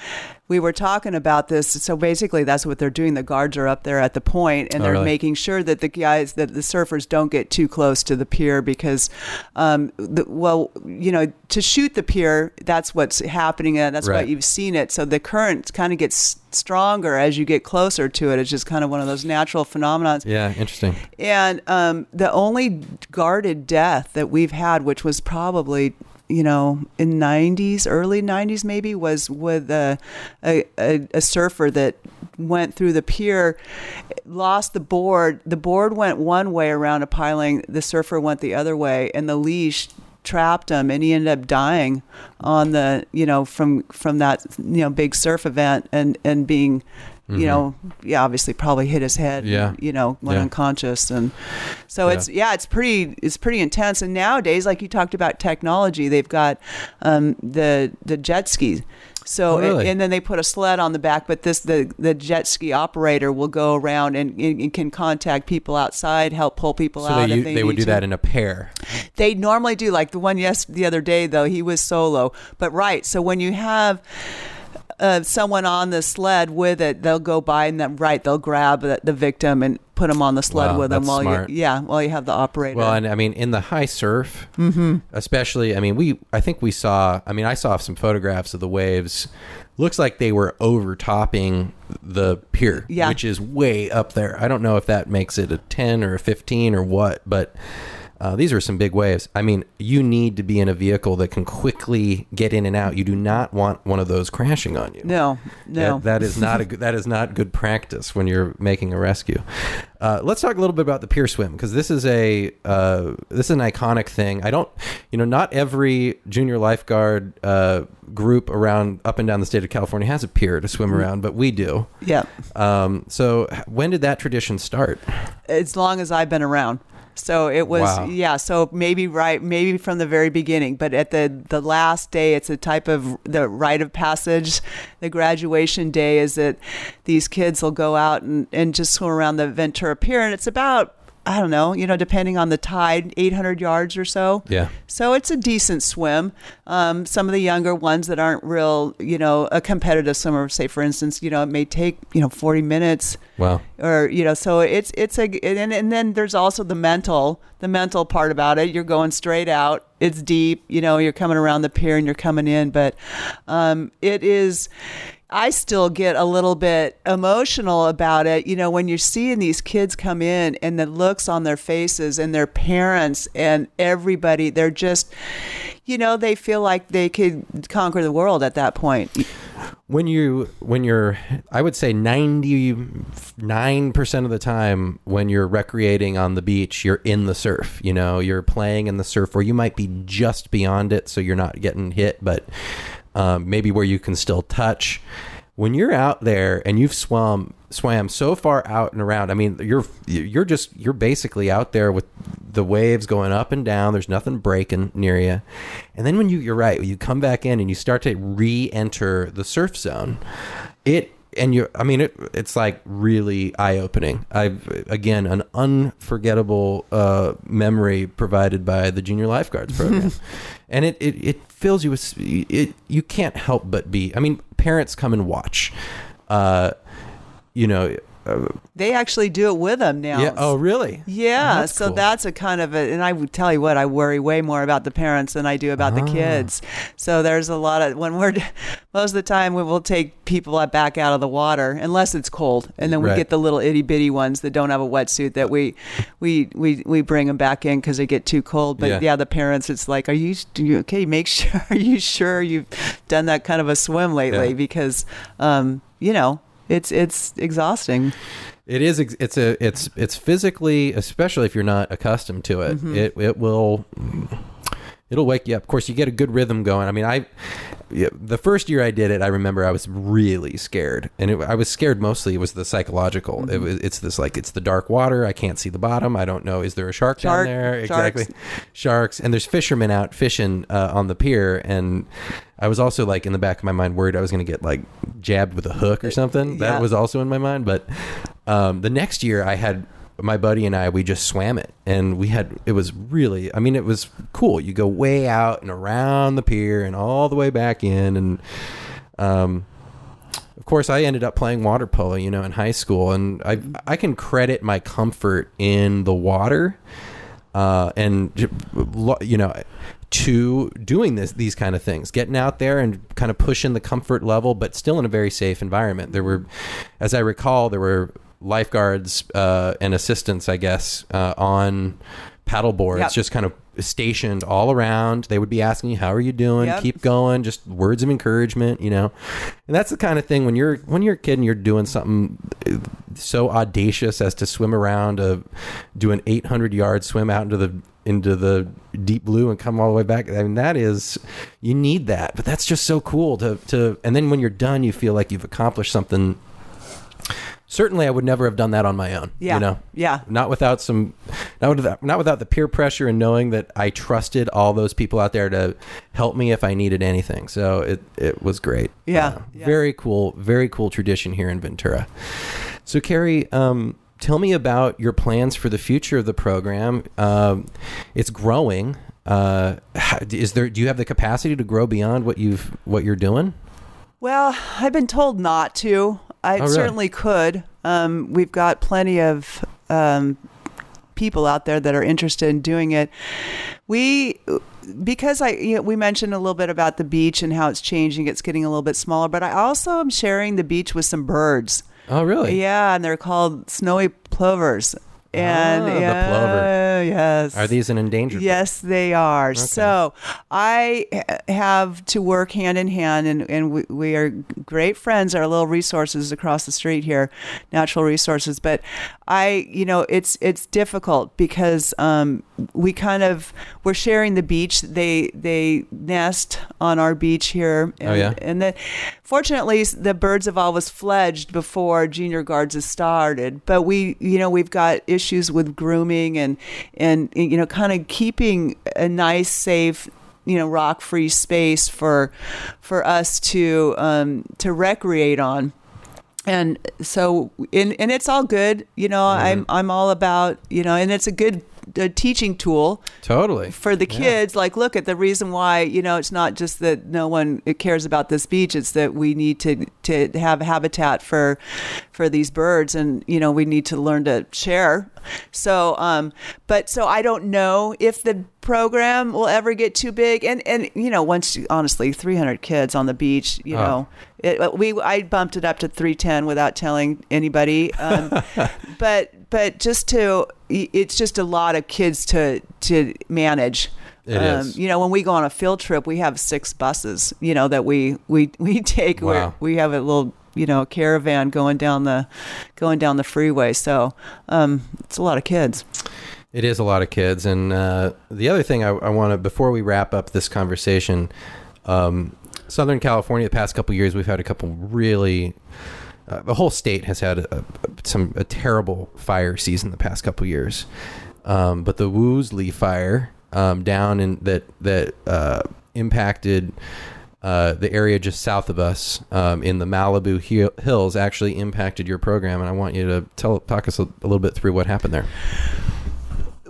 we were talking about this. So basically, that's what they're doing. The guards are up there at the point, and Oh, they're really? making sure that the guys, that the surfers, don't get too close to the pier because, um, the, well, you know, to shoot the pier, that's what's happening, and that's why you've seen it. So the current kind of gets stronger as you get closer to it. It's just kind of one of those natural phenomena. Yeah, interesting. And um, the only guarded death that we've had, which was probably you know in 90s early 90s maybe was with a, a, a, surfer that went through the pier lost the board. The board went one way around a piling the surfer went the other way and the leash trapped him and he ended up dying on the you know from from that you know big surf event and and being you know yeah obviously probably hit his head Mm-hmm. Yeah. you know went Yeah. unconscious and so Yeah. it's yeah it's pretty it's pretty intense and nowadays like you talked about technology they've got um, the the jet ski so Oh, really? and, then they put a sled on the back but this the the jet ski operator will go around and, and, and can contact people outside help pull people So out they, they, they would do to. that in a pair. They normally do like the one yes the other day though he was solo. But right, so when you have uh, someone on the sled with it, they'll go by and then right they'll grab the, the victim and put him on the sled Wow, with them while smart. you yeah while you have the operator. Well, and I mean, in the high surf, Mm-hmm. especially, I mean, we, I think we saw, I mean, I saw some photographs of the waves. Looks like they were overtopping the pier, Yeah. which is way up there. I don't know if that makes it a 10 or a 15 or what, but Uh, these are some big waves. I mean, you need to be in a vehicle that can quickly get in and out. You do not want one of those crashing on you. No, no. That, that is not a good, that is not good practice when you're making a rescue. Uh, let's talk a little bit about the pier swim because this is a uh, this is an iconic thing. I don't, you know, not every junior lifeguard uh, group around up and down the state of California has a pier to swim around, but we do. yeah. Um, so when did that tradition start? as long as I've been around. So it was Wow. yeah. So maybe right, maybe from the very beginning, but at the the last day, it's a type of the rite of passage. The graduation day is that these kids will go out and and just swim around the Ventura Pier, and it's about I don't know, you know, depending on the tide, 800 yards or so. Yeah. So it's a decent swim. Um, some of the younger ones that aren't real, you know, a competitive swimmer, say for instance, you know, it may take you know 40 minutes Wow. or you know so it's it's a and, and then there's also the mental the mental part about it you're going straight out it's deep you know you're coming around the pier and you're coming in but um, it is I still get a little bit emotional about it. You know, when you're seeing these kids come in and the looks on their faces and their parents and everybody, they're just, you know, they feel like they could conquer the world at that point. when you when you're i would say 99% of the time when you're recreating on the beach you're in the surf you know you're playing in the surf or you might be just beyond it so you're not getting hit but um, maybe where you can still touch. When you're out there and you've swum swam so far out and around i mean you're you're just you're basically out there with the waves going up and down. There's nothing breaking near you. And then when you you're right you come back in and you start to re-enter the surf zone it and you i mean it, it's like really eye-opening. I've again an unforgettable uh, memory provided by the junior lifeguards program. And it, it it fills you with it you can't help but be i mean parents come and watch. Uh you know uh, They actually do it with them now. yeah oh really Yeah, That's so cool. that's a kind of a, and I would tell you what, I worry way more about the parents than I do about Ah. the kids. So there's a lot of, when we're, most of the time we will take people back out of the water unless it's cold. And then we Right. get the little itty bitty ones that don't have a wetsuit that we, we, we, we bring them back in because they get too cold. But Yeah. yeah. the parents, it's like, are you, do you okay? Make sure, are you sure you've done that kind of a swim lately? Yeah. Because, um, you know, it's, it's exhausting. It is. It's a. It's. It's physically, especially if you're not accustomed to it. Mm-hmm. It. It will. It'll wake you up. Of course, you get a good rhythm going. I mean, I. yeah, The first year I did it, I remember I was really scared, and it, I was scared mostly. It was the psychological. Mm-hmm. It was. It's this like it's the dark water. I can't see the bottom. I don't know. Is there a shark, Shark- down there? sharks. Exactly. Sharks, and there's fishermen out fishing uh, on the pier, and I was also like in the back of my mind worried I was going to get like jabbed with a hook or something. That was also in my mind. But um, the next year, I had my buddy and I. We just swam it, and we had it was really. I mean, it was cool. You go way out and around the pier and all the way back in, and um, of course, I ended up playing water polo, you know, in high school, and I I can credit my comfort in the water, uh, and you know, to doing this these kind of things, getting out there and kind of pushing the comfort level, but still in a very safe environment. There were, as I recall, there were lifeguards uh, and assistants, I guess, uh, on paddle boards, Yep. just kind of stationed all around. They would be asking you, "How are you doing? Yep. Keep going." Just words of encouragement, you know. And that's the kind of thing when you're when you're a kid and you're doing something uh, so audacious as to swim around a do an 800 yard swim out into the into the deep blue and come all the way back. I mean, that is you need that, but that's just so cool to to. And then when you're done, you feel like you've accomplished something. Certainly, I would never have done that on my own. Yeah. You know, Yeah. not without some, not without, not without the peer pressure and knowing that I trusted all those people out there to help me if I needed anything. So it it was great. Yeah. Uh, Yeah. very cool, very cool tradition here in Ventura. So Carrie, um, tell me about your plans for the future of the program. Um, it's growing. Uh, is there? Do you have the capacity to grow beyond what you've what you're doing? Well, I've been told not to. I Oh, really? certainly could. Um, we've got plenty of um, people out there that are interested in doing it. We, because I, you know, we mentioned a little bit about the beach and how it's changing. It's getting a little bit smaller, but I also am sharing the beach with some birds. Oh, really? Yeah, and they're called snowy plovers. And Ah, the plover. yes, Are these an endangered? bird? Yes, they are. So I have to work hand in hand, and, and we, we are great friends. Our little resources across the street here, natural resources. But I, you know, it's it's difficult because um, we kind of we're sharing the beach. They they nest on our beach here. And, Oh, yeah? and then fortunately the birds have always fledged before junior guards has started but we you know we've got issues with grooming and and you know kind of keeping a nice safe you know rock free space for for us to um to recreate on. And so and, and it's all good you know i'm i'm all about you know and it's a good uh, teaching tool Totally. for the Yeah. kids like look at the reason why you know it's not just that no one cares about this beach it's that we need to to have habitat for for these birds and you know we need to learn to share so um but so i don't know if the program will ever get too big and and you know once you- honestly 300 kids on the beach you Oh. know it, we I bumped it up to 310 without telling anybody um, but but just to it's just a lot of kids to to manage It um, is. you know when we go on a field trip we have six buses you know that we we we take Wow. we have a little you know caravan going down the going down the freeway so um, it's a lot of kids It is a lot of kids. And uh, the other thing I, I want to, before we wrap up this conversation, um, Southern California, the past couple years, we've had a couple really, uh, the whole state has had a, a, some a terrible fire season the past couple years. Um, but the Woolsey fire um, down in that that uh, impacted uh, the area just south of us um, in the Malibu Hill- Hills actually impacted your program, and I want you to tell talk us a, a little bit through what happened there.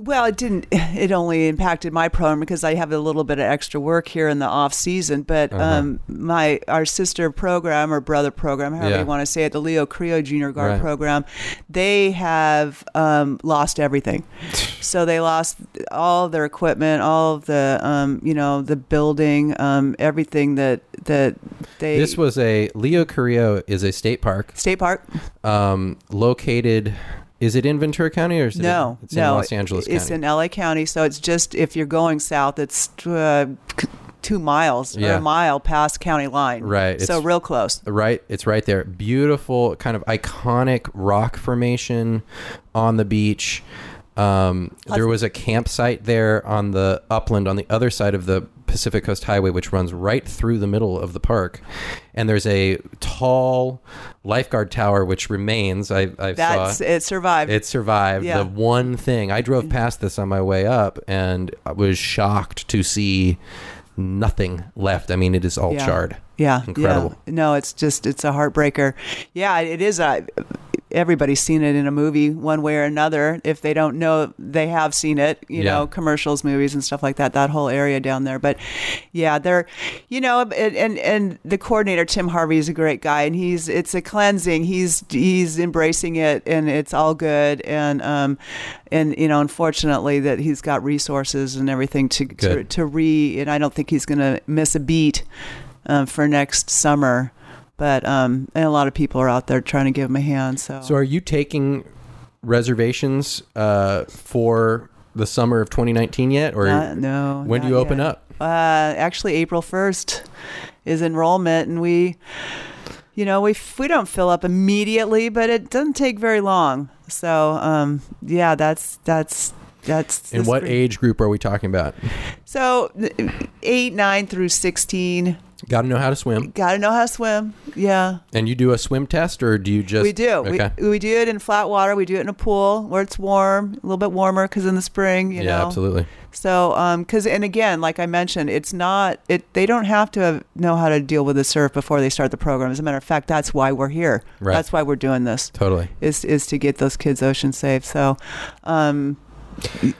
Well, it didn't. It only impacted my program because I have a little bit of extra work here in the off season. But Uh-huh. um, my our sister program or brother program, however Yeah. you want to say it, the Leo Carrillo Junior Guard Right. program, they have um, lost everything. so they lost all their equipment, all of the um, you know the building, um, everything that that they. This was a Leo Carrillo is a state park state park. um, located. Is it in Ventura County or is it No, in, it's no, in Los Angeles It's County? in LA County, so it's just if you're going south, it's uh, two miles or a mile past county line. Right, So it's- real close. right, it's right there. Beautiful, kind of iconic rock formation on the beach. Um, there was a campsite there on the upland on the other side of the Pacific Coast Highway, which runs right through the middle of the park. And there's a tall lifeguard tower which remains. I, I That's saw. it survived. It survived. Yeah. The one thing I drove past this on my way up, and I was shocked to see nothing left. I mean, it is all Yeah. charred. yeah, incredible. Yeah. No, it's just it's a heartbreaker. Yeah, it is a. Everybody's seen it in a movie one way or another. If they don't know, they have seen it. You Yeah. know, commercials, movies, and stuff like that. That whole area down there. But yeah, they're, you know, and and, and the coordinator Tim Harvey is a great guy, and he's it's a cleansing. He's he's embracing it, and it's all good. And um, and you know, unfortunately, that he's got resources and everything to to, to re. And I don't think he's going to miss a beat um, for next summer. But um, and a lot of people are out there trying to give them a hand. So, So, are you taking reservations uh, for the summer of 2019 yet, or Uh, no. when do you open yet. up? Uh, actually, April first is enrollment, and we, you know, we we don't fill up immediately, but it doesn't take very long. So, um, yeah, that's that's that's. In what age group are we talking about? So, eight, nine through sixteen. Got to know how to swim, Got to know how to swim. Yeah. and you do a swim test, or do you just? we do. Okay. We, we do it in flat water. We do it in a pool where it's warm, a little bit warmer because in the spring, you know. yeah, know. absolutely. So, um, because and again, like I mentioned, it's not it. They don't have to have, know how to deal with the surf before they start the program. As a matter of fact, that's why we're here. Right. That's why we're doing this. Totally. Is is to get those kids ocean safe. So, um,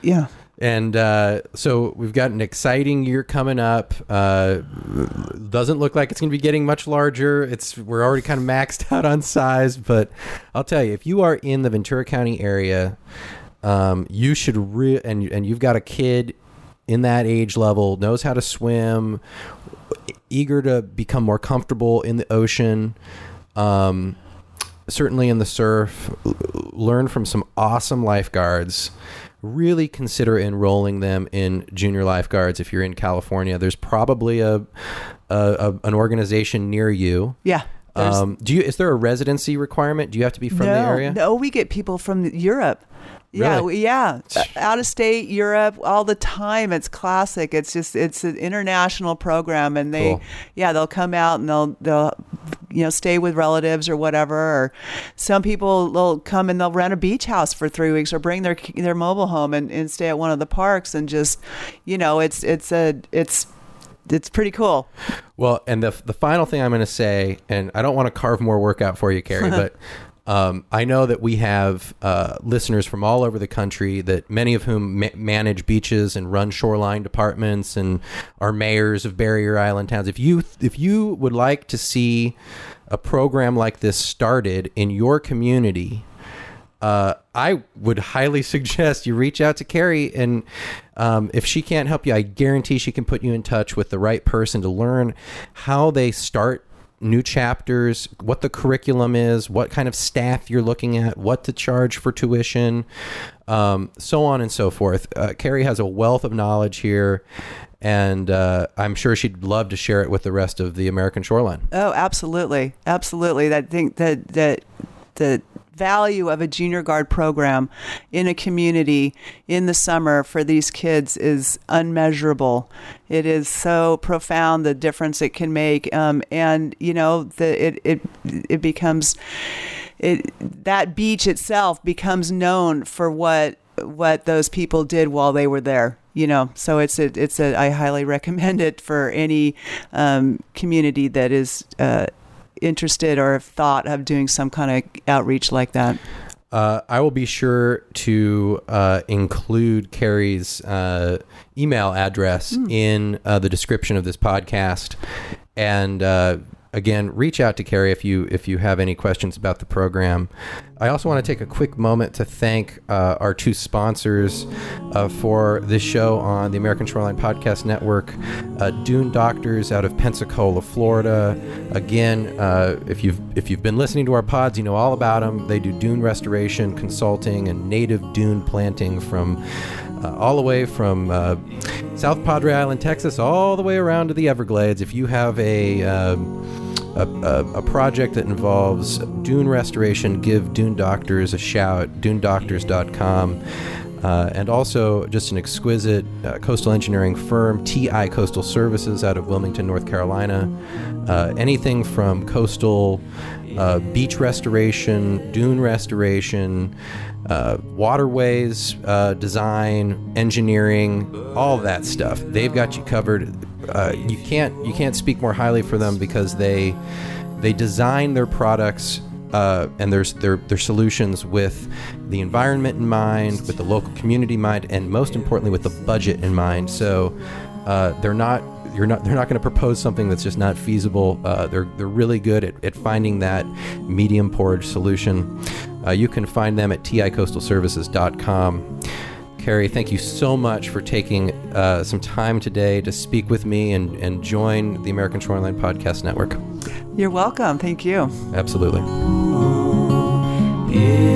yeah. And uh, so we've got an exciting year coming up. Uh, doesn't look like it's going to be getting much larger. It's we're already kind of maxed out on size, but I'll tell you, if you are in the Ventura County area, um, you should re- and and you've got a kid in that age level knows how to swim, eager to become more comfortable in the ocean. Um, certainly in the surf. Learn from some awesome lifeguards. Really consider enrolling them in junior lifeguards if you're in California. There's probably a, a, a an organization near you. Yeah. Um, do you? Is there a residency requirement? Do you have to be from no, the area? No, we get people from Europe. Yeah, Really? yeah, out of state, Europe, all the time. It's classic. It's just it's an international program, and they, Cool. yeah, they'll come out and they'll they'll, you know, stay with relatives or whatever. Or some people they'll come and they'll rent a beach house for three weeks or bring their their mobile home and, and stay at one of the parks and just, you know, it's it's a it's it's pretty cool. Well, and the the final thing I'm going to say, and I don't want to carve more work out for you, Carrie, but um, I know that we have uh, listeners from all over the country that many of whom ma- manage beaches and run shoreline departments and are mayors of barrier island towns. If you if you would like to see a program like this started in your community, uh, I would highly suggest you reach out to Carrie, and um, if she can't help you, I guarantee she can put you in touch with the right person to learn how they start new chapters, what the curriculum is, what kind of staff you're looking at, what to charge for tuition, um, so on and so forth. Uh, Carrie has a wealth of knowledge here. And uh, I'm sure she'd love to share it with the rest of the American shoreline. Oh, absolutely, absolutely. I think that that the value of a junior guard program in a community in the summer for these kids is unmeasurable. It is so profound the difference it can make, um, and you know the it it it becomes it that beach itself becomes known for what what those people did while they were there you know so it's a it's a i highly recommend it for any um, community that is uh, interested or have thought of doing some kind of outreach like that? Uh, I will be sure to uh, include Carrie's uh, email address in uh, the description of this podcast, and uh, again, reach out to Carrie if you if you have any questions about the program. I also want to take a quick moment to thank uh, our two sponsors uh, for this show on the American Shoreline Podcast Network, uh, Dune Doctors out of Pensacola, Florida. Again, uh, if you've if you've been listening to our pods, you know all about them. They do dune restoration, consulting, and native dune planting from uh, all the way from uh, South Padre Island, Texas, all the way around to the Everglades. If you have a um, a, a, a project that involves dune restoration, give Dune Doctors a shout, dunedoctors.com. Uh, and also just an exquisite uh, coastal engineering firm, TI Coastal Services, out of Wilmington, North Carolina. Uh, anything from coastal uh, beach restoration, dune restoration, uh, waterways uh, design, engineering, all that stuff. They've got you covered. Uh, you can't you can't speak more highly for them because they they design their products uh, and their, their their solutions with the environment in mind, with the local community in mind, and most importantly with the budget in mind. So uh, they're not you're not they're not going to propose something that's just not feasible. Uh, they're they're really good at, at finding that medium porridge solution. Uh, you can find them at ticoastalservices.com. Carrie, thank you so much for taking uh, some time today to speak with me and, and join the American Shoreline Podcast Network. you're welcome thank you Absolutely. Yeah.